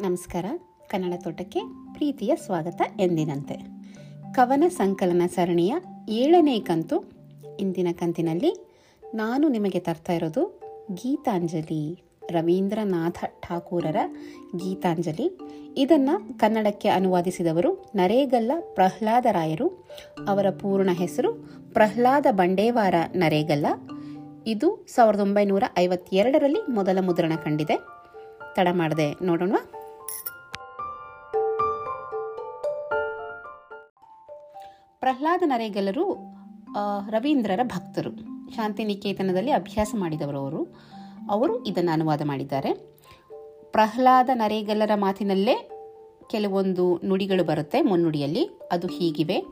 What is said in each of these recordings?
ನಮಸ್ಕಾರ. ಕನ್ನಡ ತೋಟಕ್ಕೆ ಪ್ರೀತಿಯ ಸ್ವಾಗತ ಎಂದಿನಂತೆ. ಕವನ ಸಂಕಲನ ಸರಣಿಯ ಏಳನೇ ಕಂತು. ಇಂದಿನ ಕಂತಿನಲ್ಲಿ ನಾನು ನಿಮಗೆ ತರ್ತಾ ಇರೋದು ಗೀತಾಂಜಲಿ, ರವೀಂದ್ರನಾಥ ಠಾಕೂರರ ಗೀತಾಂಜಲಿ. ಇದನ್ನು ಕನ್ನಡಕ್ಕೆ ಅನುವಾದಿಸಿದವರು ನರೇಗಲ್ಲ ಪ್ರಹ್ಲಾದರಾಯರು ಅವರ ಪೂರ್ಣ ಹೆಸರು ಪ್ರಹ್ಲಾದ ಬಂಡೇವಾರ ನರೇಗಲ್ಲ. ಇದು ಸಾವಿರದ ಒಂಬೈನೂರ ಐವತ್ತೆರಡರಲ್ಲಿ ಮೊದಲ ಮುದ್ರಣ ಕಂಡಿದೆ. ತಡ ಮಾಡದೆ ನೋಡೋಣ ಪ್ರಹ್ಲಾದ ನರೇಗಲರು ರವೀಂದ್ರರ ಭಕ್ತರು. ಶಾಂತಿನಿಕೇತನದಲ್ಲಿ ಅಭ್ಯಾಸ ಮಾಡಿದವರು ಅವರು. ಅವರು ಇದನ್ನು ಅನುವಾದ ಮಾಡಿದ್ದಾರೆ. ಪ್ರಹ್ಲಾದ ನರೇಗಲರ ಮಾತಿನಲ್ಲೇ ಕೆಲವೊಂದು ನುಡಿಗಳು ಬರುತ್ತೆ ಮುನ್ನುಡಿಯಲ್ಲಿ. ಅದು ಹೀಗಿವೆ.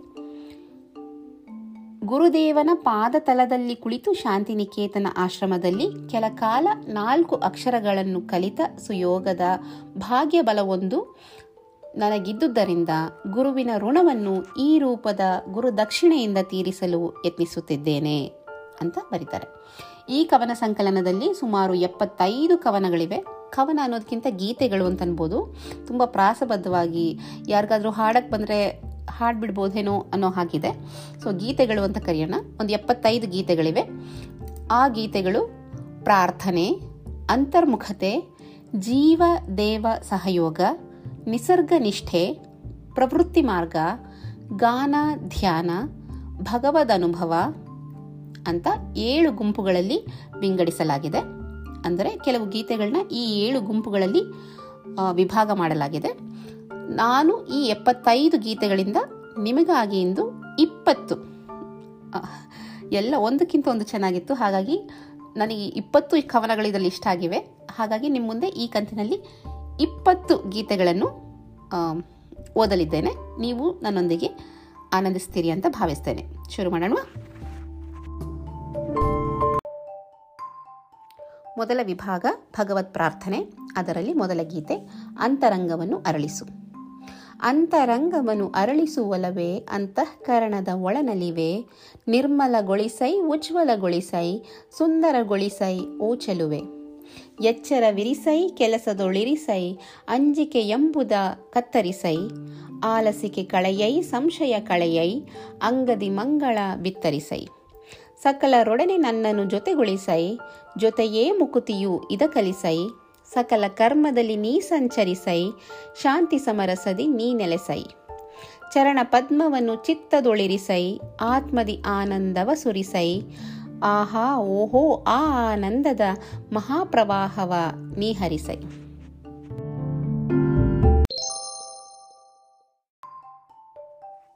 ಗುರುದೇವನ ಪಾದತಲದಲ್ಲಿ ಕುಳಿತು ಶಾಂತಿನಿಕೇತನ ಆಶ್ರಮದಲ್ಲಿ ಕೆಲ ಕಾಲ ನಾಲ್ಕು ಅಕ್ಷರಗಳನ್ನು ಕಲಿತ ಸುಯೋಗದ ಭಾಗ್ಯ ಬಲವೊಂದು ನನಗಿದ್ದುದರಿಂದ ಗುರುವಿನ ಋಣವನ್ನು ಈ ರೂಪದ ಗುರು ದಕ್ಷಿಣೆಯಿಂದ ತೀರಿಸಲು ಯತ್ನಿಸುತ್ತಿದ್ದೇನೆ ಅಂತ ಬರೀತಾರೆ. ಈ ಕವನ ಸಂಕಲನದಲ್ಲಿ ಸುಮಾರು ಎಪ್ಪತ್ತೈದು ಕವನಗಳಿವೆ. ಕವನ ಅನ್ನೋದಕ್ಕಿಂತ ಗೀತೆಗಳು ಅಂತ ಅನ್ಬೋದು ತುಂಬ ಪ್ರಾಸಬದ್ಧವಾಗಿ ಯಾರಿಗಾದರೂ ಹಾಡಕ್ಕೆ ಬಂದರೆ ಹಾಡ್ಬಿಡ್ಬೋದೇನೋ ಅನ್ನೋ ಹಾಗಿದೆ. ಸೊ ಗೀತೆಗಳು ಅಂತ ಕರೆಯೋಣ. ಒಂದು ಎಪ್ಪತ್ತೈದು ಗೀತೆಗಳಿವೆ. ಆ ಗೀತೆಗಳು ಪ್ರಾರ್ಥನೆ, ಅಂತರ್ಮುಖತೆ, ಜೀವ, ದೇವ, ಸಹಯೋಗ ನಿಸರ್ಗ ನಿಷ್ಠೆ ಪ್ರವೃತ್ತಿ ಮಾರ್ಗ, ಗಾನ, ಧ್ಯಾನ ಭಗವದ್ ಅನುಭವ ಅಂತ ಏಳು ಗುಂಪುಗಳಲ್ಲಿ ವಿಂಗಡಿಸಲಾಗಿದೆ. ಅಂದರೆ ಕೆಲವು ಗೀತೆಗಳನ್ನ ಈ ಏಳು ಗುಂಪುಗಳಲ್ಲಿ ವಿಭಾಗ ಮಾಡಲಾಗಿದೆ. ನಾನು ಈ ಎಪ್ಪತ್ತೈದು ಗೀತೆಗಳಿಂದ ನಿಮಗಾಗಿ ಇಂದು ಇಪ್ಪತ್ತು ಎಲ್ಲ ಒಂದಕ್ಕಿಂತ ಒಂದು ಚೆನ್ನಾಗಿತ್ತು. ಹಾಗಾಗಿ ನನಗೆ ಇಪ್ಪತ್ತು ಕವನಗಳು ಇದರಲ್ಲಿ ಇಷ್ಟ ಆಗಿವೆ. ಹಾಗಾಗಿ ನಿಮ್ಮ ಮುಂದೆ ಈ ಕಂತಿನಲ್ಲಿ ಇಪ್ಪತ್ತು ಗೀತೆಗಳನ್ನು ಓದಲಿದ್ದೇನೆ. ನೀವು ನನ್ನೊಂದಿಗೆ ಆನಂದಿಸ್ತೀರಿ ಅಂತ ಭಾವಿಸ್ತೇನೆ. ಶುರು ಮಾಡೋಣ. ಮೊದಲ ವಿಭಾಗ, ಭಗವತ್ ಪ್ರಾರ್ಥನೆ. ಅದರಲ್ಲಿ ಮೊದಲ ಗೀತೆ, ಅಂತರಂಗವನ್ನು ಅರಳಿಸು. ಅಂತರಂಗವನ್ನು ಅರಳಿಸುವಲವೇ ಅಂತಃಕರಣದ ಒಳನಲಿವೆ. ನಿರ್ಮಲಗೊಳಿಸೈ, ಉಜ್ವಲಗೊಳಿಸೈ, ಸುಂದರಗೊಳಿಸೈ, ಓಚಲುವೆ. ಎಚ್ಚರವಿರಿಸೈ ಕೆಲಸದೊಳಿರಿಸೈ, ಅಂಜಿಕೆ ಎಂಬುದ ಕತ್ತರಿಸೈ. ಆಲಸಿಕೆ ಕಳೆಯೈ, ಸಂಶಯ ಕಳೆಯೈ, ಅಂಗದಿ ಮಂಗಳ ಬಿತ್ತರಿಸೈ. ಸಕಲರೊಡನೆ ನನ್ನನ್ನು ಜೊತೆಗೊಳಿಸೈ, ಜೊತೆಯೇ ಮುಕುತಿಯು ಇದ ಕಲಿಸೈ ಸಕಲ ಕರ್ಮದಲ್ಲಿ ನೀ ಸಂಚರಿಸೈ, ಶಾಂತಿ ಸಮರಸದಿ ನೀ ನೆಲೆಸೈ. ಚರಣ ಪದ್ಮವನ್ನು ಚಿತ್ತದೊಳಿರಿಸೈ, ಆತ್ಮದಿ ಆನಂದವ ಸುರಿಸೈ. ಆಹಾ, ಓಹೋ, ಆ ಆನಂದದ ಮಹಾಪ್ರವಾಹವ, ನೀ ಹರಿಸೈ.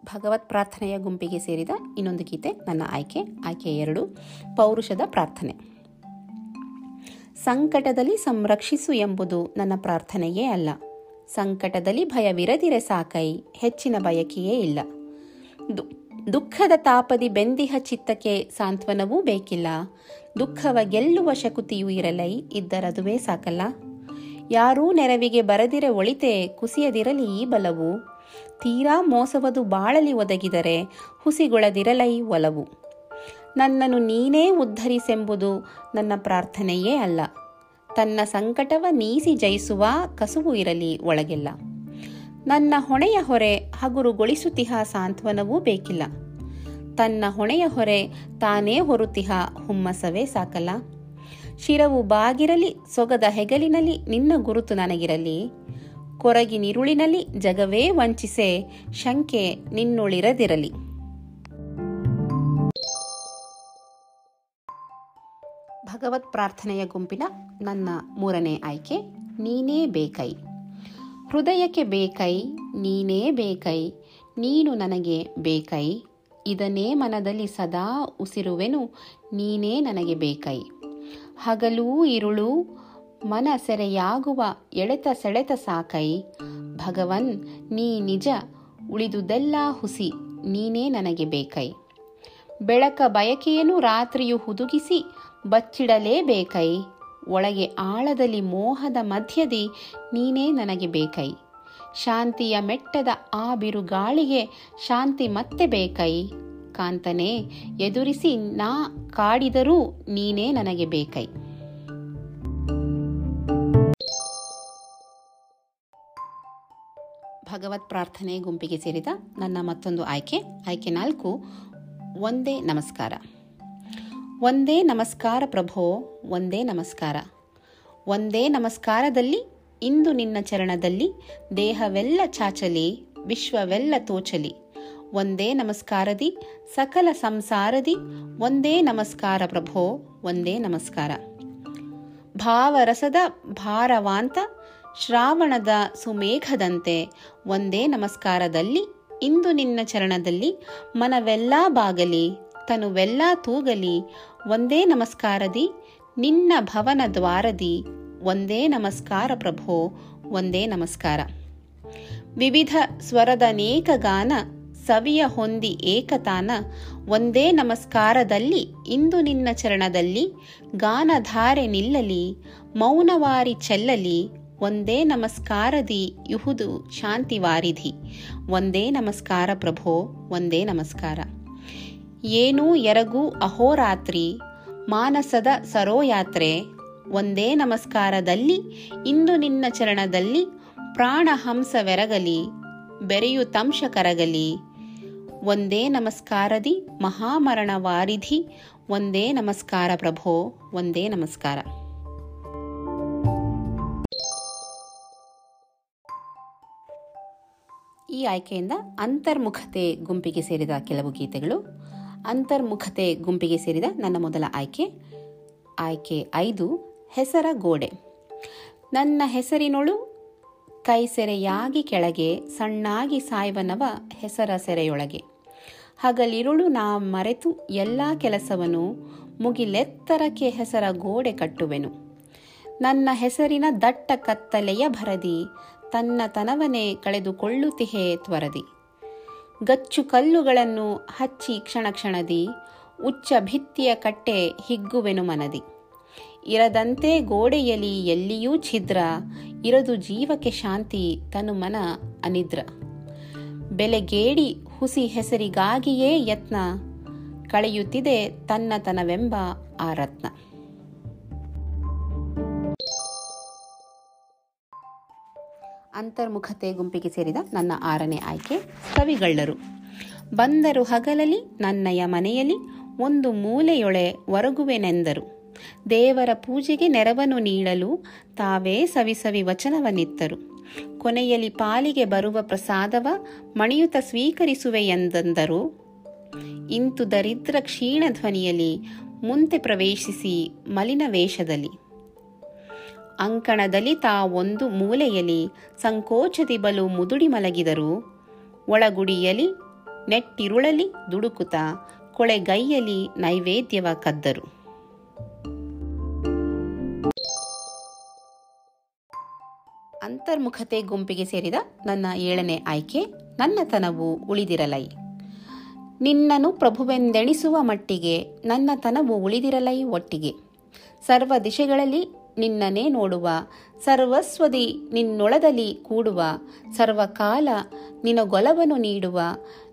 ಭಗವತ್ ಪ್ರಾರ್ಥನೆಯ ಗುಂಪಿಗೆ ಸೇರಿದ ಇನ್ನೊಂದು ಗೀತೆ, ನನ್ನ ಆಯ್ಕೆ ಆಯ್ಕೆ ಎರಡು, ಪೌರುಷದ ಪ್ರಾರ್ಥನೆ. ಸಂಕಟದಲ್ಲಿ ಸಂರಕ್ಷಿಸು ಎಂಬುದು ನನ್ನ ಪ್ರಾರ್ಥನೆಯೇ ಅಲ್ಲ. ಸಂಕಟದಲ್ಲಿ ಭಯವಿರದಿರೆ ಸಾಕೈ, ಹೆಚ್ಚಿನ ಬಯಕೆಯೇ ಇಲ್ಲ. ದುಃಖದ ತಾಪದಿ ಬೆಂದಿಹ ಚಿತ್ತಕ್ಕೆ ಸಾಂತ್ವನವೂ ಬೇಕಿಲ್ಲ. ದುಃಖವ ಗೆಲ್ಲುವ ಶಕುತಿಯೂ ಇರಲೈ ಇದ್ದರದುವೇ ಸಾಕಲ್ಲ. ಯಾರೂ ನೆರವಿಗೆ ಬರದಿರೆ ಒಳಿತೆ ಕುಸಿಯದಿರಲಿ ಈ ಬಲವು. ತೀರಾ ಮೋಸವದು ಬಾಳಲಿ ಒದಗಿದರೆ ಹುಸಿಗೊಳದಿರಲೈ ಒಲವು. ನನ್ನನ್ನು ನೀನೇ ಉದ್ಧರಿಸೆಂಬುದು ನನ್ನ ಪ್ರಾರ್ಥನೆಯೇ ಅಲ್ಲ. ತನ್ನ ಸಂಕಟವ ನೀಸಿ ಜಯಿಸುವ ಕಸುವು ಇರಲಿ ಒಳಗೆಲ್ಲ. ನನ್ನ ಹೊಣೆಯ ಹೊರೆ ಹಗುರುಗೊಳಿಸುತಿಹ ಸಾಂತ್ವನವೂ ಬೇಕಿಲ್ಲ. ತನ್ನ ಹೊಣೆಯ ಹೊರೆ ತಾನೇ ಹೊರುತಿಹ ಹುಮ್ಮಸವೇ ಸಾಕಲ್ಲ. ಶಿರವು ಬಾಗಿರಲಿ, ಸೊಗದ ಹೆಗಲಿನಲ್ಲಿ ನಿನ್ನ ಗುರುತು ನನಗಿರಲಿ. ಕೊರಗಿನಿರುಳಿನಲ್ಲಿ ಜಗವೇ ವಂಚಿಸೆ, ಶಂಕೆ ನಿನ್ನೊಳಿರದಿರಲಿ. ಭಗವತ್ ಪ್ರಾರ್ಥನೆಯ ಗುಂಪಿನ ನನ್ನ ಮೂರನೇ ಆಯ್ಕೆ, ನೀನೇ ಬೇಕೈ. ಹೃದಯಕ್ಕೆ ಬೇಕೈ, ನೀನೇ ಬೇಕೈ, ನೀನು ನನಗೆ ಬೇಕೈ, ಇದನ್ನೇ ಮನದಲ್ಲಿ ಸದಾ ಉಸಿರುವೆನು, ನೀನೇ ನನಗೆ ಬೇಕೈ. ಹಗಲೂ, ಇರುಳು, ಮನ ಸೆರೆಯಾಗುವ ಎಳೆತ ಸೆಳೆತ ಸಾಕೈ. ಭಗವನ್, ನೀ ನಿಜ, ಉಳಿದುದೆಲ್ಲ ಹುಸಿ, ನೀನೇ ನನಗೆ ಬೇಕೈ. ಬೆಳಕ ಬಯಕೆಯನ್ನು ರಾತ್ರಿಯು ಹುದುಗಿಸಿ ಬಚ್ಚಿಡಲೇಬೇಕೈ ಒಳಗೆ ಆಳದಲ್ಲಿ ಮೋಹದ ಮಧ್ಯದಿ ನೀನೇ ನನಗೆ ಬೇಕೈ. ಶಾಂತಿಯ ಮೆಟ್ಟದ ಆ ಬಿರುಗಾಳಿಗೆ ಶಾಂತಿ ಮತ್ತೆ ಬೇಕೈ. ಕಾಂತನೇ, ಎದುರಿಸಿ ನಾ ಕಾಡಿದರೂ ನೀನೇ ನನಗೆ ಬೇಕೈ. ಭಗವತ್ ಪ್ರಾರ್ಥನೆ ಗುಂಪಿಗೆ ಸೇರಿದ ನನ್ನ ಮತ್ತೊಂದು ಆಯ್ಕೆ. ಆಯ್ಕೆ ನಾಲ್ಕು, ಒಂದೇ ನಮಸ್ಕಾರ. ಒಂದೇ ನಮಸ್ಕಾರ ಪ್ರಭೋ, ಒಂದೇ ನಮಸ್ಕಾರ. ಒಂದೇ ನಮಸ್ಕಾರದಲ್ಲಿ, ಇಂದು ನಿನ್ನ ಚರಣದಲ್ಲಿ, ದೇಹವೆಲ್ಲ ಚಾಚಲಿ, ವಿಶ್ವವೆಲ್ಲ ತೋಚಲಿ. ಒಂದೇ ನಮಸ್ಕಾರದಿ, ಸಕಲ ಸಂಸಾರದಿ, ಒಂದೇ ನಮಸ್ಕಾರ ಪ್ರಭೋ, ಒಂದೇ ನಮಸ್ಕಾರ. ಭಾವರಸದ ಭಾರವಾಂತ, ಶ್ರಾವಣದ ಸುಮೇಘದಂತೆ, ಒಂದೇ ನಮಸ್ಕಾರದಲ್ಲಿ, ಇಂದು ನಿನ್ನ ಚರಣದಲ್ಲಿ, ಮನವೆಲ್ಲ ಬಾಗಲಿ ತನುವೆಲ್ಲ ತೂಗಲಿ, ಒಂದೇ ನಮಸ್ಕಾರದಿ, ನಿನ್ನ ಭವನ ದ್ವಾರದಿ, ಒಂದೇ ನಮಸ್ಕಾರ ಪ್ರಭೋ, ಒಂದೇ ನಮಸ್ಕಾರ. ವಿವಿಧ ಸ್ವರದನೇಕ ಗಾನ, ಸವಿಯ ಹೊಂದಿ ಏಕತಾನ, ಒಂದೇ ನಮಸ್ಕಾರದಲ್ಲಿ, ಇಂದು ನಿನ್ನ ಚರಣದಲ್ಲಿ, ಗಾನಧಾರೆ ನಿಲ್ಲಲಿ, ಮೌನವಾರಿ ಚೆಲ್ಲಲಿ, ಒಂದೇ ನಮಸ್ಕಾರದಿ, ಇಹುದು ಶಾಂತಿವಾರಿಧಿ, ಒಂದೇ ನಮಸ್ಕಾರ ಪ್ರಭೋ, ಒಂದೇ ನಮಸ್ಕಾರ. ಏನೂ ಎರಗು ಅಹೋರಾತ್ರಿ, ಮಾನಸದ ಸರೋಯಾತ್ರೆ. ಒಂದೇ ನಮಸ್ಕಾರದಲ್ಲಿ, ಇಂದು ನಿನ್ನ ಚರಣದಲ್ಲಿ ಪ್ರಾಣಹಂಸವೆರಗಲಿ ಬೆರೆಯುತಂಶ ಕರಗಲಿ. ಒಂದೇ ನಮಸ್ಕಾರದಿ ಮಹಾಮರಣ ವಾರಿಧಿ, ಒಂದೇ ನಮಸ್ಕಾರ ಪ್ರಭೋ, ಒಂದೇ ನಮಸ್ಕಾರ. ಈ ಆಯ್ಕೆಯಿಂದ ಅಂತರ್ಮುಖತೆ ಗುಂಪಿಗೆ ಸೇರಿದ ಕೆಲವು ಗೀತೆಗಳು ಅಂತರ್ಮುಖತೆ ಗುಂಪಿಗೆ ಸೇರಿದ ನನ್ನ ಮೊದಲ ಆಯ್ಕೆ. ಆಯ್ಕೆ ಐದು, ಹೆಸರ ಗೋಡೆ. ನನ್ನ ಹೆಸರಿನೊಳು ಕೈ ಸೆರೆಯಾಗಿ ಕೆಳಗೆ, ಸಣ್ಣಾಗಿ ಸಾಯವನವ ಹೆಸರ ಸೆರೆಯೊಳಗೆ. ಹಗಲಿರುಳು ನಾ ಮರೆತು ಎಲ್ಲ ಕೆಲಸವನ್ನು ಮುಗಿಲೆತ್ತರಕ್ಕೆ ಹೆಸರ ಗೋಡೆ ಕಟ್ಟುವೆನು. ನನ್ನ ಹೆಸರಿನ ದಟ್ಟ ಕತ್ತಲೆಯ ಭರದಿ, ತನ್ನ ತನವನೇ ಕಳೆದುಕೊಳ್ಳುತ್ತಿಹೇ ತ್ವರದಿ. ಗಚ್ಚು ಕಲ್ಲುಗಳನ್ನು ಹಚ್ಚಿ ಕ್ಷಣ ಕ್ಷಣದಿ, ಉಚ್ಚ ಭಿತ್ತಿಯ ಕಟ್ಟೆ ಹಿಗ್ಗುವೆನು ಮನದಿ. ಇರದಂತೆ ಗೋಡೆಯಲಿ ಎಲ್ಲಿಯೂ ಛಿದ್ರ, ಇರದು ಜೀವಕ್ಕೆ ಶಾಂತಿ ತನು ಮನ ಅನಿದ್ರ. ಬೆಲೆಗೇಡಿ ಹುಸಿ ಹೆಸರಿಗಾಗಿಯೇ ಯತ್ನ, ಕಳೆಯುತ್ತಿದೆ ತನ್ನತನವೆಂಬ ಆ ರತ್ನ. ಅಂತರ್ಮುಖತೆ ಗುಂಪಿಗೆ ಸೇರಿದ ನನ್ನ ಆರನೇ ಆಯ್ಕೆ ಕವಿಗಳ್ಳರು. ಬಂದರು ಹಗಲಲಿ, ನನ್ನಯ ಮನೆಯಲ್ಲಿ ಒಂದು ಮೂಲೆಯೊಳೆ ಒರಗುವೆನೆಂದರು. ದೇವರ ಪೂಜೆಗೆ ನೆರವನ್ನು ನೀಡಲು ತಾವೇ ಸವಿಸವಿ ವಚನವನ್ನಿತ್ತರು. ಕೊನೆಯಲ್ಲಿ ಪಾಲಿಗೆ ಬರುವ ಪ್ರಸಾದವ ಮಣಿಯುತ ಸ್ವೀಕರಿಸುವೆ ಎಂದಂದರು. ಇಂತು ದರಿದ್ರ ಕ್ಷೀಣ ಧ್ವನಿಯಲ್ಲಿ ಮುಂತೆ ಪ್ರವೇಶಿಸಿ ಮಲಿನ ವೇಷದಲ್ಲಿ. ಅಂಕಣದಲ್ಲಿ ತಾ ಒಂದು ಮೂಲೆಯಲ್ಲಿ ಸಂಕೋಚದಿ ಬಲು ಮುದುಡಿ ಮಲಗಿದರು. ಒಳಗುಡಿಯಲಿ, ನೆಟ್ಟಿರುಳಲಿ ದುಡುಕುತ ಕೊಳೆಗೈಯಲಿ ನೈವೇದ್ಯವ ಕದ್ದರು. ಅಂತರ್ಮುಖತೆ ಗುಂಪಿಗೆ ಸೇರಿದ ನನ್ನ ಏಳನೇ ಆಯ್ಕೆ, ನನ್ನತನವು ಉಳಿದಿರಲೈ. ನಿನ್ನನು ಪ್ರಭುವೆಂದೆಣಿಸುವ ಮಟ್ಟಿಗೆ ನನ್ನತನವು ಉಳಿದಿರಲೈ ಒಟ್ಟಿಗೆ. ಸರ್ವ ದಿಶೆಗಳಲ್ಲಿ ನಿನ್ನನೇ ನೋಡುವ. ಸರ್ವಸ್ವದಿ ನಿನ್ನೊಳದಲ್ಲಿ ಕೂಡುವ. ಸರ್ವಕಾಲ ನಿನಗೊಲವನ್ನು ನೀಡುವ.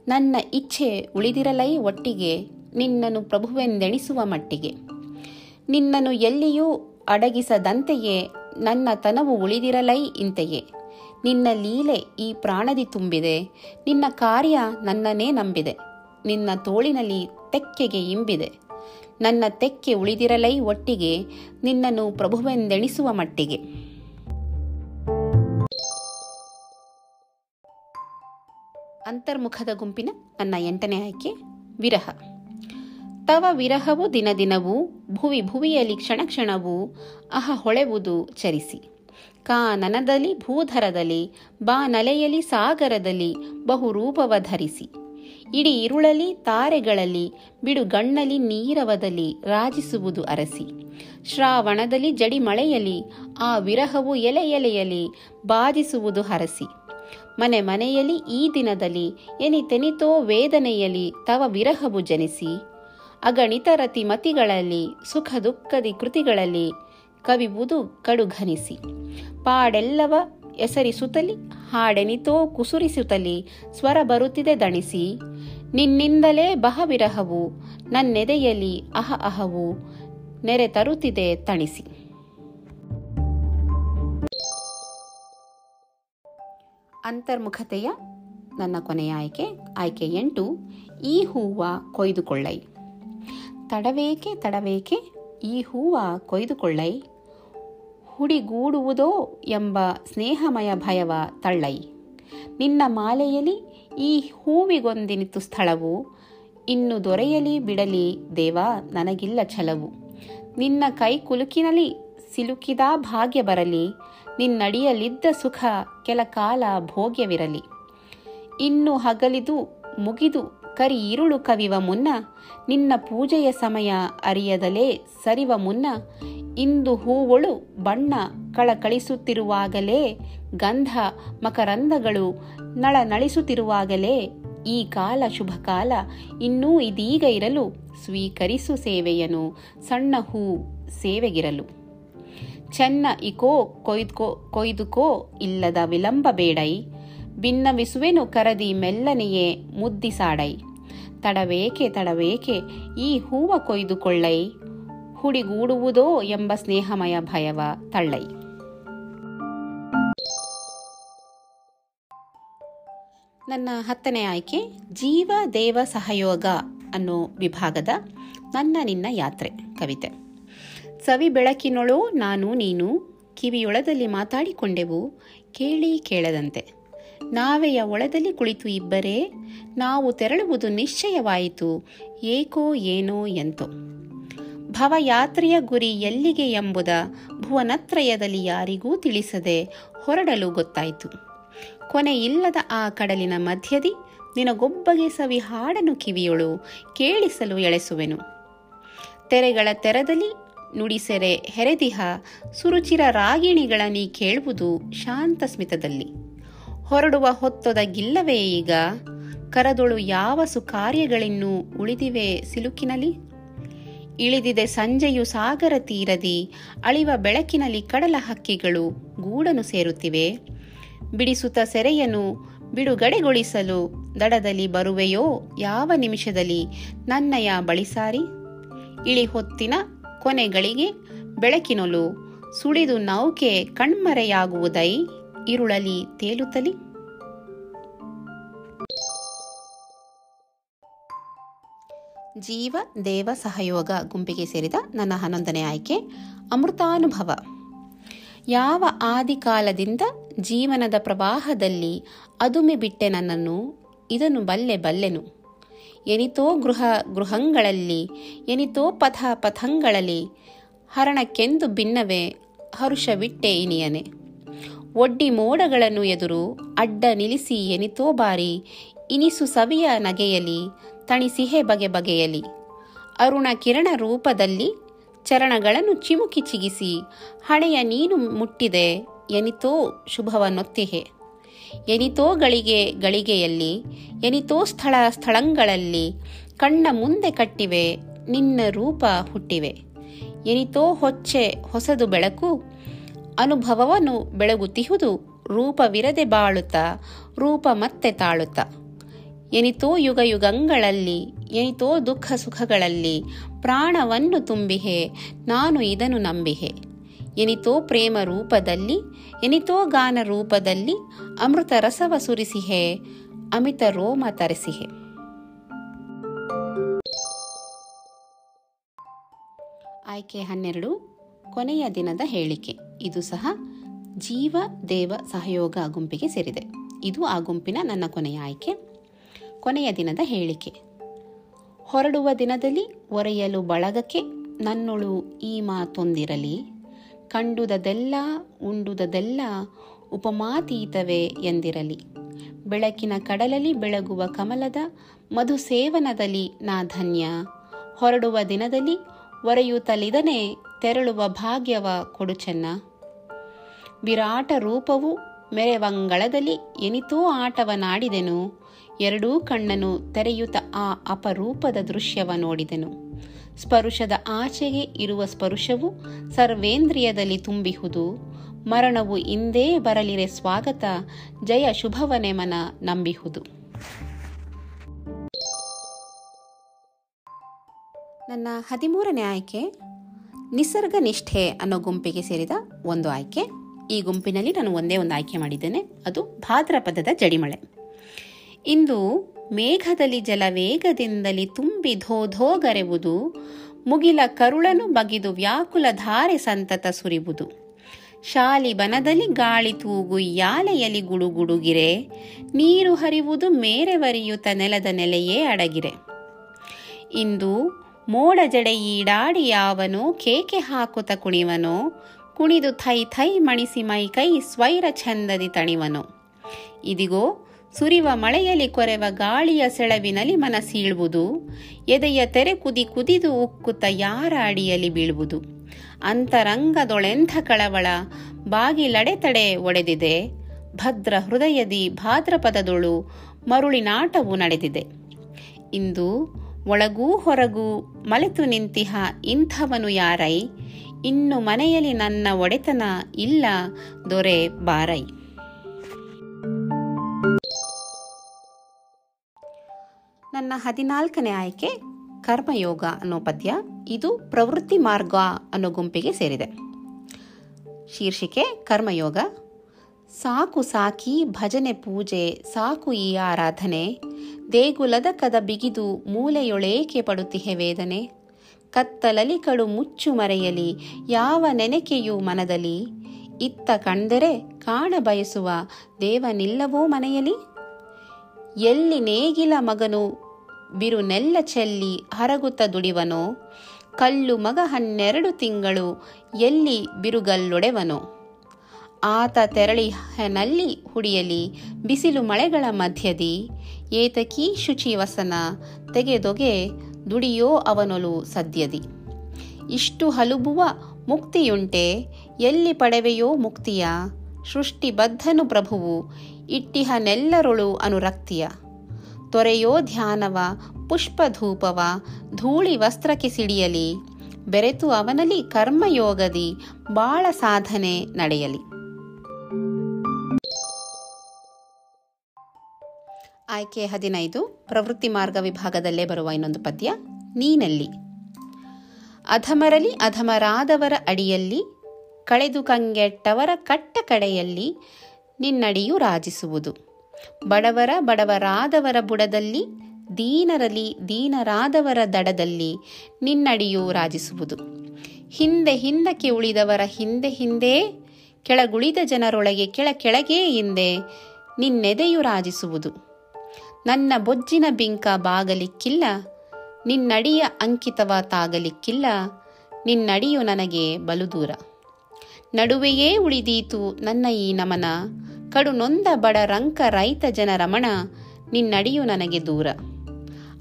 ನನ್ನ ಇಚ್ಛೆ ಉಳಿದಿರಲೈ ಒಟ್ಟಿಗೆ. ನಿನ್ನನು ಪ್ರಭುವೆಂದೆಣಿಸುವ ಮಟ್ಟಿಗೆ. ನಿನ್ನನು ಎಲ್ಲಿಯೂ ಅಡಗಿಸದಂತೆಯೇ ನನ್ನ ತನವು ಉಳಿದಿರಲೈ ಇಂತೆಯೇ. ನಿನ್ನ ಲೀಲೆ ಈ ಪ್ರಾಣದಿ ತುಂಬಿದೆ. ನಿನ್ನ ಕಾರ್ಯ ನನ್ನನ್ನೇ ನಂಬಿದೆ. ನಿನ್ನ ತೋಳಿನಲ್ಲಿ ತೆಕ್ಕೆಗೆ ಇಂಬಿದೆ. ನನ್ನ ತೆಕ್ಕೆ ಉಳಿದಿರಲೈ ಒಟ್ಟಿಗೆ ನಿನ್ನನ್ನು ಪ್ರಭುವೆಂದೆಣಿಸುವ ಮಟ್ಟಿಗೆ. ಅಂತರ್ಮುಖದ ಗುಂಪಿನ ನನ್ನ ಎಂಟನೇ ಆಯ್ಕೆ, ವಿರಹ. ತವ ವಿರಹವು ದಿನ ದಿನವೂ, ಭುವಿ ಭುವಿಯಲ್ಲಿ ಕ್ಷಣ ಕ್ಷಣವೂ ಅಹ ಹೊಳೆವುದು ಚರಿಸಿ. ಕಾನನದಲ್ಲಿ ಭೂಧರದಲ್ಲಿ, ಬಾ ನಲೆಯಲಿ ಸಾಗರದಲ್ಲಿ ಬಹುರೂಪವ ಧರಿಸಿ. ಇಡೀ ಇರುಳಲಿ, ತಾರೆಗಳಲ್ಲಿ ಬಿಡುಗಣ್ಣಲಿ ನೀರವದಲ್ಲಿ ರಾಜಿಸುವುದು ಅರಸಿ. ಶ್ರಾವಣದಲ್ಲಿ ಜಡಿ ಮಳೆಯಲಿ, ಆ ವಿರಹವು ಎಲೆ ಎಲೆಯಲಿ ಬಾಧಿಸುವುದು ಹರಸಿ. ಮನೆ ಮನೆಯಲ್ಲಿ ಈ ದಿನದಲ್ಲಿ ಎನಿತೆನಿತೋ ವೇದನೆಯಲಿ ತವ ವಿರಹವು ಜನಿಸಿ. ಅಗಣಿತ ರತಿ ಮತಿಗಳಲ್ಲಿ ಸುಖ ದುಃಖದಿ ಕೃತಿಗಳಲ್ಲಿ ಕವಿಬುದು ಕಡುಘನಿಸಿ. ಪಾಡೆಲ್ಲವ ಎಸರಿಸುತ್ತಲಿ ಹಾಡೆನಿತೋ ಕುಸುರಿಸುತ್ತಲಿ, ಸ್ವರ ಬರುತ್ತಿದೆ ದಣಿಸಿ. ನಿನ್ನಿಂದಲೇ ಬಹವಿರಹವು, ನನ್ನೆದೆಯಲ್ಲಿ ಅಹ ಅಹವು, ನೆರೆ ತರುತ್ತಿದೆ ತಣಿಸಿ. ಅಂತರ್ಮುಖತೆಯ ನನ್ನ ಕೊನೆಯ ಆಯ್ಕೆ ಆಯ್ಕೆ ಎಂಟು, ಈ ಹೂವ ಕೊಯ್ದುಕೊಳ್ಳೈ. ತಡವೇಕೆ ತಡವೇಕೆ, ಈ ಹೂವ ಕೊಯ್ದುಕೊಳ್ಳೈ. ಹುಡಿಗೂಡುವುದೋ ಎಂಬ ಸ್ನೇಹಮಯ ಭಯವ ತಳ್ಳೈ. ನಿನ್ನ ಮಾಲೆಯಲಿ ಈ ಹೂವಿಗೊಂದಿನಿತು ಸ್ಥಳವು. ಇನ್ನು ದೊರೆಯಲಿ ಬಿಡಲಿ ದೇವ, ನನಗಿಲ್ಲ ಛಲವು. ನಿನ್ನ ಕೈ ಕುಲುಕಿನಲಿ ಸಿಲುಕಿದ ಭಾಗ್ಯ ಬರಲಿ. ನಿನ್ನಡಿಯಲಿದ್ದ ಸುಖ ಕೆಲ ಕಾಲ ಭೋಗ್ಯವಿರಲಿ. ಇನ್ನು ಹಗಲಿದು ಮುಗಿದು ಕರಿ ಇರುಳು ಕವಿವ ಮುನ್ನ, ನಿನ್ನ ಪೂಜೆಯ ಸಮಯ ಅರಿಯದಲೇ ಸರಿವ ಮುನ್ನ, ಇಂದು ಹೂವುಳು ಬಣ್ಣ ಕಳಕಳಿಸುತ್ತಿರುವಾಗಲೇ, ಗಂಧ ಮಕರಂದಗಳು ನಳನಳಿಸುತ್ತಿರುವಾಗಲೇ, ಈ ಕಾಲ ಶುಭ ಕಾಲ ಇನ್ನೂ ಇದೀಗ ಇರಲು ಸ್ವೀಕರಿಸು ಸೇವೆಯನು, ಸಣ್ಣ ಹೂ ಸೇವೆಗಿರಲು. ಚೆನ್ನ ಇಕೋ ಕೊಯ್ದುಕೋ ಕೊಯ್ದುಕೋ ಇಲ್ಲದ ವಿಳಂಬ ಬೇಡೈ ಭಿನ್ನವಿಸುವೆನು ಕರದಿ ಮೆಲ್ಲನೆಯೇ ಮುದ್ದಿಸಾಡೈ. ತಡವೇಕೆ ತಡವೇಕೆ ಈ ಹೂವ ಕೊಯ್ದುಕೊಳ್ಳೈ. ಹುಡಿಗೂಡುವುದೋ ಎಂಬ ಸ್ನೇಹಮಯ ಭಯವ ತಳ್ಳೈ. ನನ್ನ ಹತ್ತನೇ ಆಯ್ಕೆ, ಜೀವ ದೇವ ಸಹಯೋಗ ಅನ್ನೋ ವಿಭಾಗದ ನನ್ನ ನಿನ್ನ ಯಾತ್ರೆ ಕವಿತೆ. ಸವಿ ಬೆಳಕಿನೊಳು ನಾನು ನೀನು ಕಿವಿಯೊಳದಲ್ಲಿ ಮಾತಾಡಿಕೊಂಡೆವು, ಕೇಳಿ ಕೇಳದಂತೆ. ನಾವೆಯ ಒಳದಲ್ಲಿ ಕುಳಿತು ಇಬ್ಬರೇ ನಾವು ತೆರಳುವುದು ನಿಶ್ಚಯವಾಯಿತು. ಏಕೋ ಏನೋ ಎಂತೋ. ಭವಯಾತ್ರೆಯ ಗುರಿ ಎಲ್ಲಿಗೆ ಎಂಬುದ ಭುವನತ್ರಯದಲ್ಲಿ ಯಾರಿಗೂ ತಿಳಿಸದೆ ಹೊರಡಲು ಗೊತ್ತಾಯಿತು. ಕೊನೆ ಇಲ್ಲದ ಆ ಕಡಲಿನ ಮಧ್ಯದಿ ನಿನಗೊಬ್ಬಗೆ ಸವಿ ಹಾಡನು ಕಿವಿಯೊಳು ಕೇಳಿಸಲು ಎಳೆಸುವೆನು. ತೆರೆಗಳ ತೆರದಲ್ಲಿ ನುಡಿಸೆರೆ ಹೆರೆದಿಹ ಸುರುಚಿರ ರಾಗಿಣಿಗಳ ನೀ ಕೇಳುವುದು ಶಾಂತ ಸ್ಮಿತದಲ್ಲಿ ಹೊರಡುವ ಹೊತ್ತೊದಗಿಲ್ಲವೇ ಈಗ? ಕರದೊಳು ಯಾವ ಸುಕಾರ್ಯಗಳಿನ್ನೂ ಉಳಿದಿವೆ ಸಿಲುಕಿನಲಿ ಇಳಿದಿದೆ ಸಂಜೆಯು ಸಾಗರ ತೀರದಿ, ಅಳಿವ ಬೆಳಕಿನಲ್ಲಿ ಕಡಲ ಹಕ್ಕಿಗಳು ಗೂಡನು ಸೇರುತ್ತಿವೆ. ಬಿಡಿಸುತ್ತ ಸೆರೆಯನು ಬಿಡುಗಡೆಗೊಳಿಸಲು ದಡದಲ್ಲಿ ಬರುವೆಯೋ ಯಾವ ನಿಮಿಷದಲ್ಲಿ ನನ್ನಯ ಬಳಿಸಾರಿ ಇಳಿ ಹೊತ್ತಿನ ಕೊನೆಗಳಿಗೆ ಬೆಳಕಿನೊಲು ಸುಳಿದು ನೌಕೆ ಕಣ್ಮರೆಯಾಗುವುದೈ? ಇರುಳಲಿ ತೇಲುತ್ತಲಿ. ಜೀವ ದೇವ ಸಹಯೋಗ ಗುಂಪಿಗೆ ಸೇರಿದ ನನ್ನ ಹನ್ನೊಂದನೇ ಆಯ್ಕೆ, ಅಮೃತಾನುಭವ. ಯಾವ ಆದಿಕಾಲದಿಂದ ಜೀವನದ ಪ್ರವಾಹದಲ್ಲಿ ಅದುಮೆ ಬಿಟ್ಟೆ ನನ್ನನ್ನು, ಇದನ್ನು ಬಲ್ಲೆ ಬಲ್ಲೆನು. ಎನಿತೋ ಗೃಹ ಗೃಹಗಳಲ್ಲಿ, ಎನಿತೋ ಪಥ ಪಥಂಗಳಲ್ಲಿ, ಹರಣಕ್ಕೆಂದು ಭಿನ್ನವೇ ಹರುಷವಿಟ್ಟೆ ಇನಿಯನೆ. ಒಡ್ಡಿ ಮೋಡಗಳನ್ನು ಎದುರು ಅಡ್ಡ ನಿಲ್ಲಿಸಿ ಎನಿತೋ ಬಾರಿ, ಇನಿಸು ಸವಿಯ ನಗೆಯಲಿ ತಣಿಸಿಹೆ ಬಗೆ ಬಗೆಯಲಿ. ಅರುಣ ಕಿರಣ ರೂಪದಲ್ಲಿ ಚರಣಗಳನ್ನು ಚಿಮುಕಿ ಚಿಗಿಸಿ, ಹಣೆಯ ನೀನು ಮುಟ್ಟಿದೆ, ಎನಿತೋ ಶುಭವನ್ನೊತ್ತಿಹೆ. ಎನಿತೋ ಗಳಿಗೆ ಗಳಿಗೆಯಲ್ಲಿ, ಎನಿತೋ ಸ್ಥಳ ಸ್ಥಳಗಳಲ್ಲಿ, ಕಣ್ಣ ಮುಂದೆ ಕಟ್ಟಿವೆ, ನಿನ್ನ ರೂಪ ಹುಟ್ಟಿವೆ. ಎನಿತೋ ಹೊಚ್ಚೆ ಹೊಸದು ಬೆಳಕು ಅನುಭವವನ್ನು ಬೆಳಗುತ್ತಿಹುದು. ರೂಪವಿರದೆ ಬಾಳುತ್ತ, ರೂಪ ಮತ್ತೆ ತಾಳುತ್ತ. ಎನಿತೋ ಯುಗ ಯುಗಂಗಳಲ್ಲಿ ಎನಿತೋ ದುಃಖ ಸುಖಗಳಲ್ಲಿ ಪ್ರಾಣವನ್ನು ತುಂಬಿಹೆ, ನಾನು ಇದನ್ನು ನಂಬಿಹೆ. ಎನಿತೋ ಪ್ರೇಮ ರೂಪದಲ್ಲಿ ಎನಿತೋ ಗಾನ ರೂಪದಲ್ಲಿ ಅಮೃತ ರಸವ ಸುರಿಸಿಹೆ, ಅಮಿತ ರೋಮ ತರಿಸಿಹೆ. ಆಯ್ಕೆ ಹನ್ನೆರಡು, ಕೊನೆಯ ದಿನದ ಹೇಳಿಕೆ. ಇದು ಸಹ ಜೀವ, ದೇವ, ಸಹಯೋಗ, ಗುಂಪಿಗೆ ಸೇರಿದೆ. ಇದು ಆ ಗುಂಪಿನ ನನ್ನ ಕೊನೆಯ ಆಯ್ಕೆ. ಕೊನೆಯ ದಿನದ ಹೇಳಿಕೆ. ಹೊರಡುವ ದಿನದಲ್ಲಿ ಒರೆಯಲು ಬಳಗಕ್ಕೆ ನನ್ನೊಳು ಈ ಮಾತೊಂದಿರಲಿ. ಕಂಡುದದೆಲ್ಲ, ಉಂಡುದದೆಲ್ಲ ಉಪಮಾತೀತವೇ ಎಂದಿರಲಿ. ಬೆಳಕಿನ ಕಡಲಲ್ಲಿ ಬೆಳಗುವ ಕಮಲದ ಮಧು ಸೇವನದಲ್ಲಿ ನಾ ಧನ್ಯ. ಹೊರಡುವ ದಿನದಲ್ಲಿ ಒರೆಯುತ್ತಲಿದನೆ ತೆರಳುವ ಭಾಗ್ಯವ ಕೊಡು ಚೆನ್ನ ವಿರಾಟ ರೂಪವು ಮೆರೆವಂಗಳದಲ್ಲಿ ಎನಿತೋ ಆಟವನಾಡಿದೆನು. ಎರಡೂ ಕಣ್ಣನು ತೆರೆಯುತ್ತ ಆ ಅಪರೂಪದ ದೃಶ್ಯವ ನೋಡಿದೆನು. ಸ್ಪರ್ಶದ ಆಚೆಗೆ ಇರುವ ಸ್ಪರ್ಶವು ಸರ್ವೇಂದ್ರಿಯದಲ್ಲಿ ತುಂಬಿಹುದು. ಮರಣವು ಇಂದೇ ಬರಲಿರೆ ಸ್ವಾಗತ, ಜಯ ಶುಭವನೆ ಮನ ನಂಬಿಹುದು. ನನ್ನ ಹದಿಮೂರನೇ ಆಯ್ಕೆ ನಿಸರ್ಗ ನಿಷ್ಠೆ ಅನ್ನೋ ಗುಂಪಿಗೆ ಸೇರಿದ ಒಂದು ಆಯ್ಕೆ. ಈ ಗುಂಪಿನಲ್ಲಿ ನಾನು ಒಂದೇ ಒಂದು ಆಯ್ಕೆ ಮಾಡಿದ್ದೇನೆ. ಅದು ಭಾದ್ರಪದದ ಜಡಿಮಳೆ. ಇಂದು ಮೇಘದಲ್ಲಿ ಜಲವೇಗದಿಂದಲಿ ತುಂಬಿ ಧೋ ಧೋಗರೆವುದು ಮುಗಿಲ ಕರುಳನು ಬಗಿದು ವ್ಯಾಕುಲ ಧಾರೆ ಸಂತತ ಸುರಿಬುದು ಶಾಲಿ ಬನದಲ್ಲಿ ಗಾಳಿ ತೂಗು ಯಾಲೆಯಲ್ಲಿ ಗುಡುಗುಡುಗಿರೆ, ನೀರು ಹರಿವುದು ಮೇರೆವರಿಯುತ ನೆಲದ ನೆಲೆಯೇ ಅಡಗಿರೆ. ಇಂದು ಮೋಡ ಜಡೆ ಈಡಾಡಿ ಯಾವನೋ, ಕೇಕೆ ಹಾಕುತ್ತ ಕುಣಿವನೋ ಕುಣಿದು ಥೈ ಥೈ ಮಣಿಸಿ ಮೈ ಕೈ ಸ್ವೈರ ಛಂದದಿ ತಣಿವನು. ಇದಿಗೋ, ಸುರಿವ ಮಳೆಯಲ್ಲಿ ಕೊರೆವ ಗಾಳಿಯ ಸೆಳವಿನಲ್ಲಿ ಮನಸೀಳುವುದು, ಎದೆಯ ತೆರೆ ಕುದಿ ಕುದಿದು ಉಕ್ಕುತ್ತ ಯಾರ ಅಡಿಯಲ್ಲಿ ಬೀಳುವುದು. ಅಂತರಂಗದೊಳೆಂಥ ಕಳವಳ ಬಾಗಿಲಡೆತಡೆ ಒಡೆದಿದೆ, ಭದ್ರ ಹೃದಯದಿ ಭಾದ್ರಪದದೊಳು ಮರುಳಿನಾಟವು ನಡೆದಿದೆ. ಇಂದು ಒಳಗೂ ಹೊರಗೂ ಮಲೆತು ನಿಂತಿಹ ಇಂಥವನು ಯಾರೈ? ಇನ್ನು ಮನೆಯಲ್ಲಿ ನನ್ನ ಒಡೆತನ ಇಲ್ಲ, ದೊರೆ ಬಾರೈ. ನನ್ನ ಹದಿನಾಲ್ಕನೇ ಆಯ್ಕೆ ಕರ್ಮಯೋಗ ಅನ್ನೋ ಪದ್ಯ. ಇದು ಪ್ರವೃತ್ತಿ ಮಾರ್ಗ ಅನ್ನೋ ಗುಂಪಿಗೆ ಸೇರಿದೆ. ಶೀರ್ಷಿಕೆ, ಕರ್ಮಯೋಗ. ಸಾಕು ಸಾಕಿ ಭಜನೆ ಪೂಜೆ, ಸಾಕು ಈ ಆರಾಧನೆ. ದೇಗುಲದ ಕದ ಬಿಗಿದು ಮೂಲೆಯೊಳೇಕೆ ಪಡುತ್ತಿಹೆ ವೇದನೆ. ಕತ್ತಲಲಿ ಕಡು ಮುಚ್ಚು ಮರೆಯಲಿ ಯಾವ ನೆನೆಕೆಯೂ ಮನದಲ್ಲಿ? ಇತ್ತ ಕಂಡರೆ ಕಾಣ ಬಯಸುವ ದೇವನಿಲ್ಲವೋ ಮನೆಯಲಿ ಎಲ್ಲಿ ನೇಗಿಲ ಮಗನು ಬಿರು ನೆಲ್ಲ ಚೆಲ್ಲಿ ಹರಗುತ್ತ ದುಡಿವನೋ? ಕಲ್ಲು ಮಗ ಹನ್ನೆರಡು ತಿಂಗಳು ಎಲ್ಲಿ ಬಿರುಗಲ್ಲೊಡೆವನೋ? ಆತ ತೆರಳಿ ನಲ್ಲಿ ಹುಡಿಯಲಿ, ಬಿಸಿಲು ಮಳೆಗಳ ಮಧ್ಯದಿ, ಏತಕೀ ಶುಚಿ ವಸನ, ತೆಗೆದೊಗೆ ದುಡಿಯೋ ಅವನೊಲು ಸದ್ಯದಿ. ಇಷ್ಟು ಹಲುಬುವ ಮುಕ್ತಿಯುಂಟೆ, ಎಲ್ಲಿ ಪಡೆವೆಯೋ ಮುಕ್ತಿಯ, ಸೃಷ್ಟಿಬದ್ಧನು ಪ್ರಭುವು, ಇಟ್ಟಿಹನೆಲ್ಲರೊಳು ಅನುರಕ್ತಿಯ. ತೊರೆಯೋ ಧ್ಯಾನವ, ಪುಷ್ಪಧೂಪವ, ಧೂಳಿ ವಸ್ತ್ರಕ್ಕೆ ಸಿಡಿಯಲಿ, ಬೆರೆತು ಅವನಲ್ಲಿ ಕರ್ಮಯೋಗದಿ, ಬಾಳ ಸಾಧನೆ ನಡೆಯಲಿ. ಆಯ್ಕೆ ಹದಿನೈದು, ಪ್ರವೃತ್ತಿ ಮಾರ್ಗ ವಿಭಾಗದಲ್ಲೇ ಬರುವ ಇನ್ನೊಂದು ಪದ್ಯ, ನೀನಲ್ಲಿ. ಅಧಮರಲಿ ಅಧಮರಾದವರ ಅಡಿಯಲ್ಲಿ, ಕಳೆದು ಕಂಗೆಟ್ಟವರ ಕಟ್ಟ ಕಡೆಯಲ್ಲಿ ನಿನ್ನಡಿಯು ರಾಜಿಸುವುದು. ಬಡವರ ಬಡವರಾದವರ ಬುಡದಲ್ಲಿ ದೀನರಲಿ ದೀನರಾದವರ ದಡದಲ್ಲಿ ನಿನ್ನಡಿಯು ರಾಜಿಸುವುದು. ಹಿಂದೆ ಹಿಂದಕ್ಕೆ ಉಳಿದವರ ಹಿಂದೆ ಹಿಂದೆ, ಕೆಳಗುಳಿದ ಜನರೊಳಗೆ ಕೆಳ ಕೆಳಗೇ ಹಿಂದೆ ನಿನ್ನೆದೆಯು ರಾಜಿಸುವುದು. ನನ್ನ ಬೊಜ್ಜಿನ ಬಿಂಕ ಬಾಗಲಿಕ್ಕಿಲ್ಲ, ನಿನ್ನಡಿಯ ಅಂಕಿತವ ತಾಗಲಿಕ್ಕಿಲ್ಲ ನಿನ್ನಡಿಯು ನನಗೆ ಬಲು ದೂರ ನಡುವೆಯೇ ಉಳಿದೀತು ನನ್ನ ಈ ನಮನ ಕಡು ನೊಂದ ಬಡ ರಂಕ ರೈತ ಜನ ರಮಣ ನಿನ್ನಡಿಯು ನನಗೆ ದೂರ.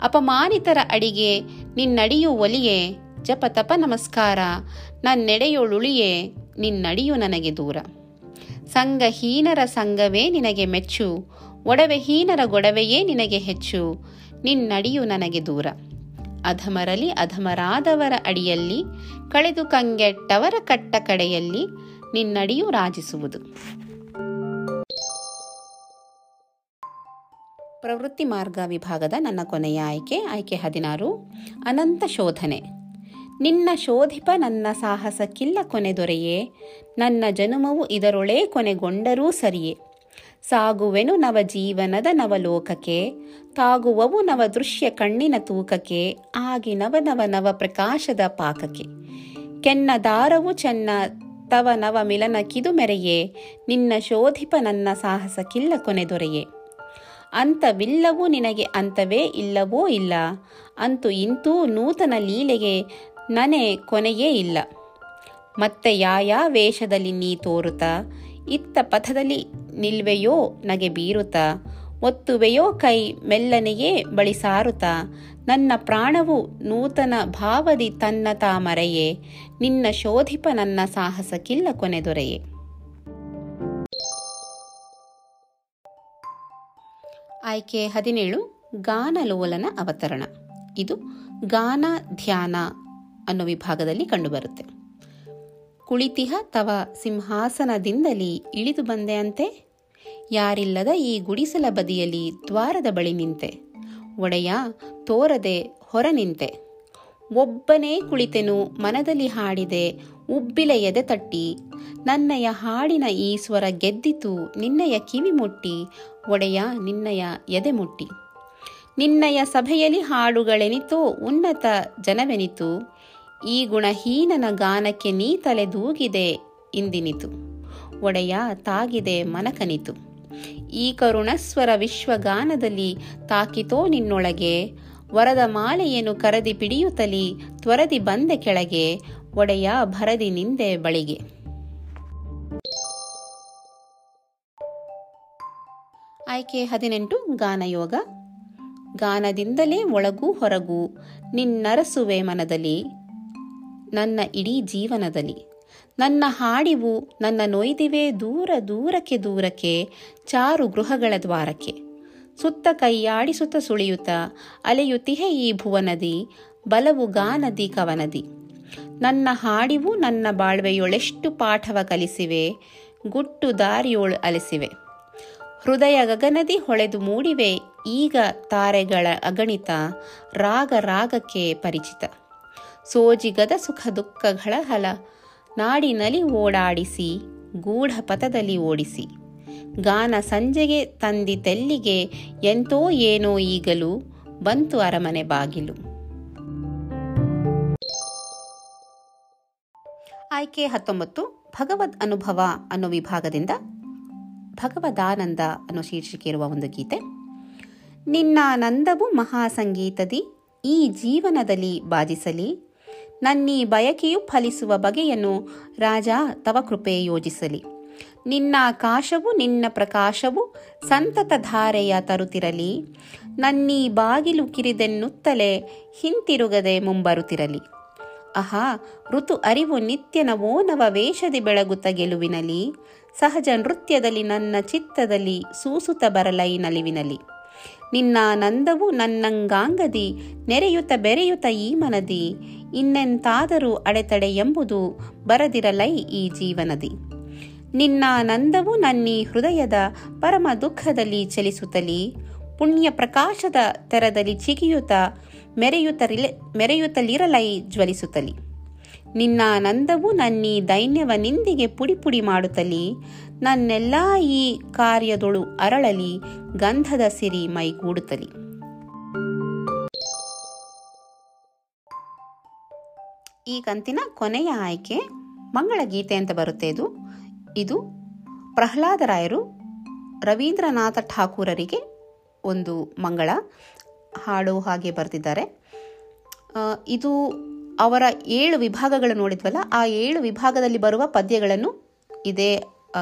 ಅಪಮಾನಿತರ ಅಡಿಗೆ, ನಿನ್ನಡಿಯು ಒಲಿಯೆ ಜಪ ತಪ ನಮಸ್ಕಾರ, ನನ್ನೆಡೆಯೊಳುಳಿಯೇ, ನಿನ್ನಡಿಯು ನನಗೆ ದೂರ. ಸಂಘಹೀನರ ಸಂಘವೇ ನಿನಗೆ ಮೆಚ್ಚು. ಒಡವೆಹೀನರ ಗೊಡವೆಯೇ ನಿನಗೆ ಹೆಚ್ಚು. ನಿನ್ನಡಿಯು ನನಗೆ ದೂರ. ಅಧಮರಲಿ ಅಧಮರಾದವರ ಅಡಿಯಲ್ಲಿ, ಕಳೆದು ಕಂಗೆಟ್ಟವರ ಕಟ್ಟ ಕಡೆಯಲ್ಲಿ ನಿನ್ನಡಿಯು ರಾಜಿಸುವುದು. ಪ್ರವೃತ್ತಿ ಮಾರ್ಗ ವಿಭಾಗದ ನನ್ನ ಕೊನೆಯ ಆಯ್ಕೆ ಆಯ್ಕೆ ಹದಿನಾರು, ಅನಂತ ಶೋಧನೆ. ನಿನ್ನ ಶೋಧಿಪ ನನ್ನ ಸಾಹಸಕ್ಕಿಲ್ಲ ಕೊನೆ ದೊರೆಯೇ. ನನ್ನ ಜನುಮವು ಇದರೊಳೇ ಕೊನೆಗೊಂಡರೂ ಸರಿಯೇ. ಸಾಗುವೆನು ನವ ಜೀವನದ ನವಲೋಕಕ್ಕೆ, ತಾಗುವವು ನವ ದೃಶ್ಯ ಕಣ್ಣಿನ ತೂಕಕ್ಕೆ, ಆಗಿ ನವ ನವ ನವ ಪ್ರಕಾಶದ ಪಾಕಕ್ಕೆ. ಕೆನ್ನ ದಾರವು ಚೆನ್ನ ತವ ನವ ಮಿಲನ ಕಿದು ಮೆರೆಯೇ ನಿನ್ನ ಶೋಧಿಪ ನನ್ನ ಸಾಹಸಕ್ಕಿಲ್ಲ ಕೊನೆ ದೊರೆಯೇ. ಅಂತವಿಲ್ಲವೂ ನಿನಗೆ ಅಂತವೇ ಇಲ್ಲವೋ ಇಲ್ಲ. ಅಂತೂ ಇಂತೂ ನೂತನ ಲೀಲೆಗೆ ನನೆ ಕೊನೆಯೇ ಇಲ್ಲ. ಮತ್ತೆ ಯಾಯ ವೇಷದಲ್ಲಿ ನೀ ತೋರುತ್ತ ಇತ್ತ ಪಥದಲ್ಲಿ ನಿಲ್ವೆಯೋ ನಗೆ ಬೀರುತ್ತ ಒತ್ತುವೆಯೋ ಕೈ ಮೆಲ್ಲನೆಯೇ ಬಳಿ ಸಾರುತ್ತ ನನ್ನ ಪ್ರಾಣವು ನೂತನ ಭಾವದಿ ತನ್ನ ತಾಮರೆಯೇ? ನಿನ್ನ ಶೋಧಿಪ ನನ್ನ ಸಾಹಸಕ್ಕಿಲ್ಲ ಕೊನೆ ದೊರೆಯೇ? ಆಯ್ಕೆ ಹದಿನೇಳು, ಗಾನಲೋಲನ ಅವತರಣ. ಇದು ಗಾನ ಧ್ಯಾನ ಅನ್ನೋ ವಿಭಾಗದಲ್ಲಿ ಕಂಡುಬರುತ್ತೆ. ಕುಳಿತಿಹ ತವ ಸಿಂಹಾಸನದಿಂದಲಿ ಇಳಿದು ಬಂದೆ ಅಂತೆ ಯಾರಿಲ್ಲದ ಈ ಗುಡಿಸಲ ಬದಿಯಲ್ಲಿ ದ್ವಾರದ ಬಳಿ ನಿಂತೆ. ಒಡೆಯ ತೋರದೆ ಹೊರ ನಿಂತೆ. ಒಬ್ಬನೇ ಕುಳಿತೆನು ಮನದಲ್ಲಿ ಹಾಡಿದೆ ಉಬ್ಬಿಲ ಎದೆ ತಟ್ಟಿ. ನನ್ನಯ ಹಾಡಿನ ಈ ಸ್ವರ ಗೆದ್ದಿತು ನಿನ್ನಯ ಕಿವಿ ಮುಟ್ಟಿ. ಒಡೆಯ ನಿನ್ನಯ ಎದೆ ಮುಟ್ಟಿ. ನಿನ್ನಯ ಸಭೆಯಲ್ಲಿ ಹಾಡುಗಳೆನಿತು ಉನ್ನತ ಜನವೆನಿತು. ಈ ಗುಣಹೀನನ ಗಾನಕ್ಕೆ ನೀ ತಲೆದೂಗಿದೆ ಇಂದಿನಿತು. ಒಡೆಯ ತಾಗಿದೆ ಮನಕನಿತು. ಈ ಕರುಣಸ್ವರ ವಿಶ್ವಗಾನದಲ್ಲಿ ತಾಕಿತೋ ನಿನ್ನೊಳಗೆ, ವರದ ಮಾಲೆಯನ್ನು ಕರದಿ ಪಿಡಿಯುತ್ತಲಿ, ತ್ವರದಿ ಬಂದೆ ಕೆಳಗೆ, ಒಡೆಯ ಭರದಿ ನಿಂದೆ ಬಳಿಗೆ. ಆಯ್ಕೆ ಹದಿನೆಂಟು, ಗಾನಯೋಗ. ಗಾನದಿಂದಲೇ ಒಳಗೂ ಹೊರಗೂ ನಿನ್ನರಸುವೆ ಮನದಲ್ಲಿ ನನ್ನ ಇಡೀ ಜೀವನದಲ್ಲಿ. ನನ್ನ ಹಾಡಿವು ನನ್ನ ನೊಯ್ದಿವೆ ದೂರ ದೂರಕ್ಕೆ ದೂರಕ್ಕೆ, ಚಾರು ಗೃಹಗಳ ದ್ವಾರಕ್ಕೆ. ಸುತ್ತ ಕೈಯಾಡಿಸುತ್ತ ಸುಳಿಯುತ್ತ ಅಲೆಯುತಿಹೆ ಈ ಭುವನದಿ, ಬಲವು ಗಾನದಿ ಕವನದಿ. ನನ್ನ ಹಾಡಿವು ನನ್ನ ಬಾಳ್ವೆಯೊಳೆಷ್ಟು ಪಾಠವ ಕಲಿಸಿವೆ, ಗುಟ್ಟು ದಾರಿಯೋಳು ಅಲಿಸಿವೆ. ಹೃದಯ ಗಗನದಿ ಹೊಳೆದು ಮೂಡಿವೆ, ಈಗ ತಾರೆಗಳ ಅಗಣಿತ, ರಾಗ ರಾಗಕ್ಕೆ ಪರಿಚಿತ. ಸೋಜಿಗದ ಸುಖ ದುಃಖಗಳ ಹಲ. ನಾಡಿನಲ್ಲಿ ಓಡಾಡಿಸಿ ಗೂಢ ಪಥದಲ್ಲಿ ಓಡಿಸಿ. ಗಾನ ಸಂಜೆಗೆ ತಂದಿ ತೆಲ್ಲಿಗೆ ಎಂತೋ ಏನೋ ಈಗಲೂ ಬಂತು ಅರಮನೆ ಬಾಗಿಲು. ಆಯ್ಕೆ ಹತ್ತೊಂಬತ್ತು, ಭಗವದ್ ಅನುಭವ ಅನ್ನೋ ವಿಭಾಗದಿಂದ ಭಗವದಾನಂದ ಅನ್ನೋ ಶೀರ್ಷಿಕೆ ಇರುವ ಒಂದು ಗೀತೆ. ನಿನ್ನ ನಂದವು ಮಹಾಸಂಗೀತದಿ, ಈ ಜೀವನದಲ್ಲಿ ಬಾಜಿಸಲಿ. ನನ್ನೀ ಬಯಕೆಯು ಫಲಿಸುವ ಬಗೆಯನ್ನು ರಾಜ ತವ ಕೃಪೆ ಯೋಜಿಸಲಿ. ನಿನ್ನ ಆಕಾಶವು, ನಿನ್ನ ಪ್ರಕಾಶವು ಸಂತತ ಧಾರೆಯ ತರುತ್ತಿರಲಿ. ನನ್ನೀ ಬಾಗಿಲು ಕಿರಿದೆನ್ನುತ್ತಲೇ ಹಿಂತಿರುಗದೆ ಮುಂಬರುತ್ತಿರಲಿ. ಅಹಾ ಋತು ಅರಿವು ನಿತ್ಯನವೋ ನವ ವೇಷದಿ ಬೆಳಗುತ್ತ ಗೆಲುವಿನಲಿ. ಸಹಜ ನೃತ್ಯದಲ್ಲಿ ನನ್ನ ಚಿತ್ತದಲ್ಲಿ ಸೂಸುತ್ತ ಬರಲೈ ನಲಿವಿನಲಿ. ನಿನ್ನ ನಂದವು ನನ್ನಂಗಾಂಗದಿ ನೆರೆಯುತ್ತ ಬೆರೆಯುತ್ತ ಈ ಮನದಿ. ಇನ್ನೆಂತಾದರೂ ಅಡೆತಡೆ ಎಂಬುದು ಬರದಿರಲೈ ಈ ಜೀವನದಿ. ನಿನ್ನ ನಂದವು ನನ್ನೀ ಹೃದಯದ ಪರಮ ದುಃಖದಲ್ಲಿ ಚಲಿಸುತ್ತಲಿ, ಪುಣ್ಯ ಪ್ರಕಾಶದ ತೆರದಲ್ಲಿ ಚಿಗಿಯುತ ಮೆರೆಯುತ್ತಲಿಲೆ ಮೆರೆಯುತ್ತಲಿರಲೈ ಜ್ವಲಿಸುತ್ತಲಿ. ನಿನ್ನ ನಂದವು ನನ್ನೀ ದೈನ್ಯವ ನಿಂದಿಗೆ ಪುಡಿ ಪುಡಿ ಮಾಡುತ್ತಲಿ ನನ್ನೆಲ್ಲ ಈ ಕಾರ್ಯದೊಳು ಅರಳಲಿ, ಗಂಧದ ಸಿರಿ ಮೈಗೂಡುತ್ತಲಿ. ಈ ಕಂತಿನ ಕೊನೆಯ ಆಯ್ಕೆ ಮಂಗಳ ಗೀತೆ ಅಂತ ಬರುತ್ತೆ ಇದು. ಇದು ಪ್ರಹ್ಲಾದರಾಯರು ರವೀಂದ್ರನಾಥ ಠಾಕೂರರಿಗೆ ಒಂದು ಮಂಗಳ. ಹಾಡು ಹಾಗೆ ಬರೆದಿದ್ದಾರೆ. ಇದು ಅವರ ಏಳು ವಿಭಾಗಗಳು ನೋಡಿದ್ವಲ್ಲ, ಆ ಏಳು ವಿಭಾಗದಲ್ಲಿ ಬರುವ ಪದ್ಯಗಳನ್ನು ಇದೇ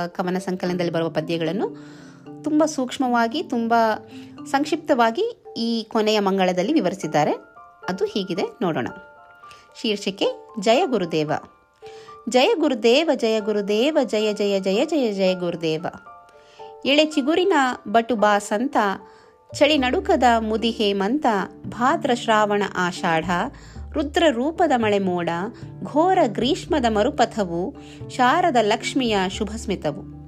ಕವನ ಸಂಕಲನದಲ್ಲಿ ಬರುವ ಪದ್ಯಗಳನ್ನು ತುಂಬ ಸೂಕ್ಷ್ಮವಾಗಿ, ತುಂಬ ಸಂಕ್ಷಿಪ್ತವಾಗಿ ಈ ಕೊನೆಯ ಮಂಗಳದಲ್ಲಿ ವಿವರಿಸಿದ್ದಾರೆ. ಅದು ಹೀಗಿದೆ, ನೋಡೋಣ. ಶೀರ್ಷಿಕೆ, ಜಯ ಗುರುದೇವ. ಜಯ ಗುರುದೇವ ಜಯ ಗುರುದೇವ, ಜಯ ಜಯ ಜಯ ಜಯ ಜಯ ಗುರುದೇವ. ಎಳೆ ಚಿಗುರಿನ ಬಟು ಬಾಸಂತ, ಚಳಿ ನಡುಕದ ಮುದಿ ಹೇಮಂತ, ಭಾದ್ರ ಶ್ರಾವಣ ಆಷಾಢ ರುದ್ರ ರೂಪದ ಮಳೆ ಮೋಡ, ಘೋರ ಗ್ರೀಷ್ಮದ ಮರುಪಥವು, ಶಾರದ ಲಕ್ಷ್ಮಿಯ ಶುಭ ಸ್ಮಿತವು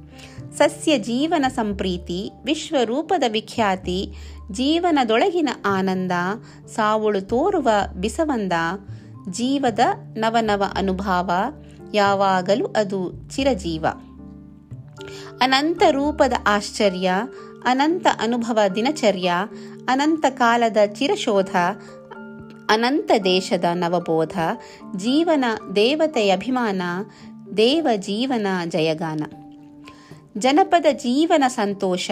ಸಸ್ಯ ಜೀವನ ಸಂಪ್ರೀತಿ, ವಿಶ್ವರೂಪದ ವಿಖ್ಯಾತಿ, ಜೀವನದೊಳಗಿನ ಆನಂದ, ಸಾವುಳು ತೋರುವ ಬಿಸವಂದ, ಜೀವದ ನವನವ ಅನುಭಾವ, ಯಾವಾಗಲೂ ಅದು ಚಿರಜೀವ. ಅನಂತ ರೂಪದ ಆಶ್ಚರ್ಯ, ಅನಂತ ಅನುಭವ ದಿನಚರ್ಯ, ಅನಂತ ಕಾಲದ ಚಿರಶೋಧ ಅನಂತ ದೇಶದ ನವಬೋಧ, ಜೀವನ ದೇವತೆಯ ಅಭಿಮಾನ, ದೇವ ಜೀವನ ಜಯಗಾನ. ಜನಪದ ಜೀವನ ಸಂತೋಷ,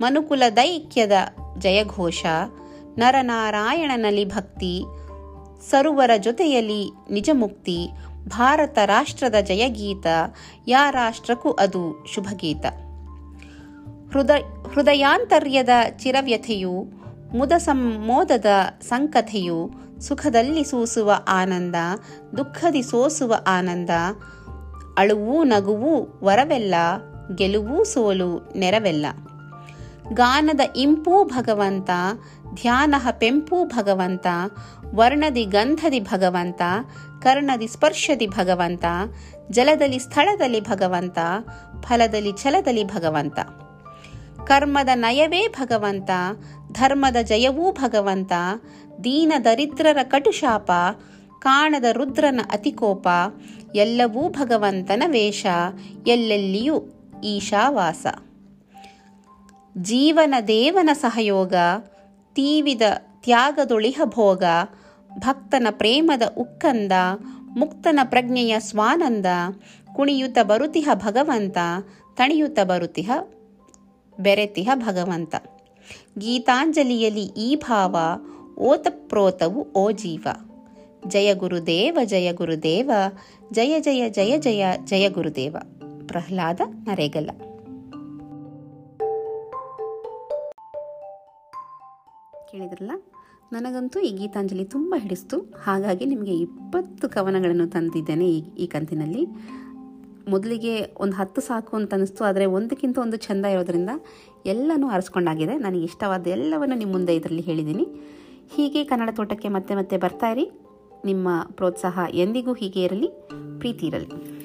ಮನುಕುಲ ದೈಕ್ಯದ ಜಯಘೋಷ, ನರನಾರಾಯಣನಲ್ಲಿ ಭಕ್ತಿ, ಸರುವರ ಜೊತೆಯಲ್ಲಿ ನಿಜಮುಕ್ತಿ, ಭಾರತ ರಾಷ್ಟ್ರದ ಜಯಗೀತ, ಯಾ ರಾಷ್ಟ್ರಕ್ಕೂ ಅದು ಶುಭಗೀತ. ಹೃದಯ ಹೃದಯಾಂತರ್ಯದ ಚಿರವ್ಯಥೆಯು, ಮುದ ಸಂಮೋದದ ಸಂಕಥೆಯು ಸುಖದಲ್ಲಿ ಸೂಸುವ ಆನಂದ, ದುಃಖದಿ ಸೋಸುವ ಆನಂದ, ಅಳುವು ನಗುವು ವರವೆಲ್ಲ, ಗೆಲುವು ಸೋಲು ನೆರವೆಲ್ಲ. ಗಾನದ ಇಂಪೂ ಭಗವಂತ ಧ್ಯಾನಹ ಪೆಂಪೂ ಭಗವಂತ, ವರ್ಣದಿ ಗಂಧದಿ ಭಗವಂತ, ಕರ್ಣದಿ ಸ್ಪರ್ಶದಿ ಭಗವಂತ, ಜಲದಲ್ಲಿ ಸ್ಥಳದಲ್ಲಿ ಭಗವಂತ, ಫಲದಲ್ಲಿ ಛಲದಲ್ಲಿ ಭಗವಂತ. ಕರ್ಮದ ನಯವೇ ಭಗವಂತ, ಧರ್ಮದ ಜಯವೂ ಭಗವಂತ ದೀನ ದರಿದ್ರರ ಕಟುಶಾಪ ಕಾಣದ ರುದ್ರನ ಅತಿಕೋಪ ಎಲ್ಲವೂ ಭಗವಂತನ ವೇಷ, ಎಲ್ಲೆಲ್ಲಿಯೂ ಈಶಾವಾಸ. ಜೀವನ ದೇವನ ಸಹಯೋಗ, ತೀವಿದ ತ್ಯಾಗದೊಳಿಹ ಭೋಗ, ಭಕ್ತನ ಪ್ರೇಮದ ಉಕ್ಕಂದ, ಮುಕ್ತನ ಪ್ರಜ್ಞೆಯ ಸ್ವಾನಂದ ಕುಣಿಯುತ ಬರುತಿಹ ಭಗವಂತ ತಣಿಯುತ ಬರುತಿಹ ಬೆರೆತಿಹ ಭಗವಂತ. ಗೀತಾಂಜಲಿಯಲ್ಲಿ ಈ ಭಾವ ಓತಪ್ರೋತವು ಓ ಜೀವ. ಜಯ ಗುರುದೇವ ಜಯ ಗುರುದೇವ, ಜಯ ಜಯ ಜಯ ಜಯ ಜಯ ಗುರುದೇವ. ಪ್ರಹ್ಲಾದ ನರೇಗಲ್ಲ. ಕೇಳಿದ್ರಲ್ಲ, ನನಗಂತೂ ಈ ಗೀತಾಂಜಲಿ ತುಂಬ ಹಿಡಿಸ್ತು. ಹಾಗಾಗಿ ನಿಮಗೆ ಇಪ್ಪತ್ತು ಕವನಗಳನ್ನು ತಂದಿದ್ದೇನೆ ಈ ಈ ಕಂತಿನಲ್ಲಿ. ಮೊದಲಿಗೆ ಒಂದು ಹತ್ತು ಸಾಕು ಅಂತ ಅನ್ನಿಸ್ತು ಆದರೆ ಒಂದಕ್ಕಿಂತ ಒಂದು ಚೆಂದ ಇರೋದ್ರಿಂದ ಎಲ್ಲನೂ ಆರಿಸ್ಕೊಂಡಾಗಿದೆ. ನನಗೆ ಇಷ್ಟವಾದ ಎಲ್ಲವನ್ನು ನಿಮ್ಮ ಮುಂದೆ ಇದರಲ್ಲಿ ಹೇಳಿದ್ದೀನಿ. ಹೀಗೆ ಕನ್ನಡ ತೋಟಕ್ಕೆ ಮತ್ತೆ ಮತ್ತೆ ಬರ್ತಾ ಇರಿ. ನಿಮ್ಮ ಪ್ರೋತ್ಸಾಹ ಎಂದಿಗೂ ಹೀಗೆ ಇರಲಿ ಪ್ರೀತಿ ಇರಲಿ.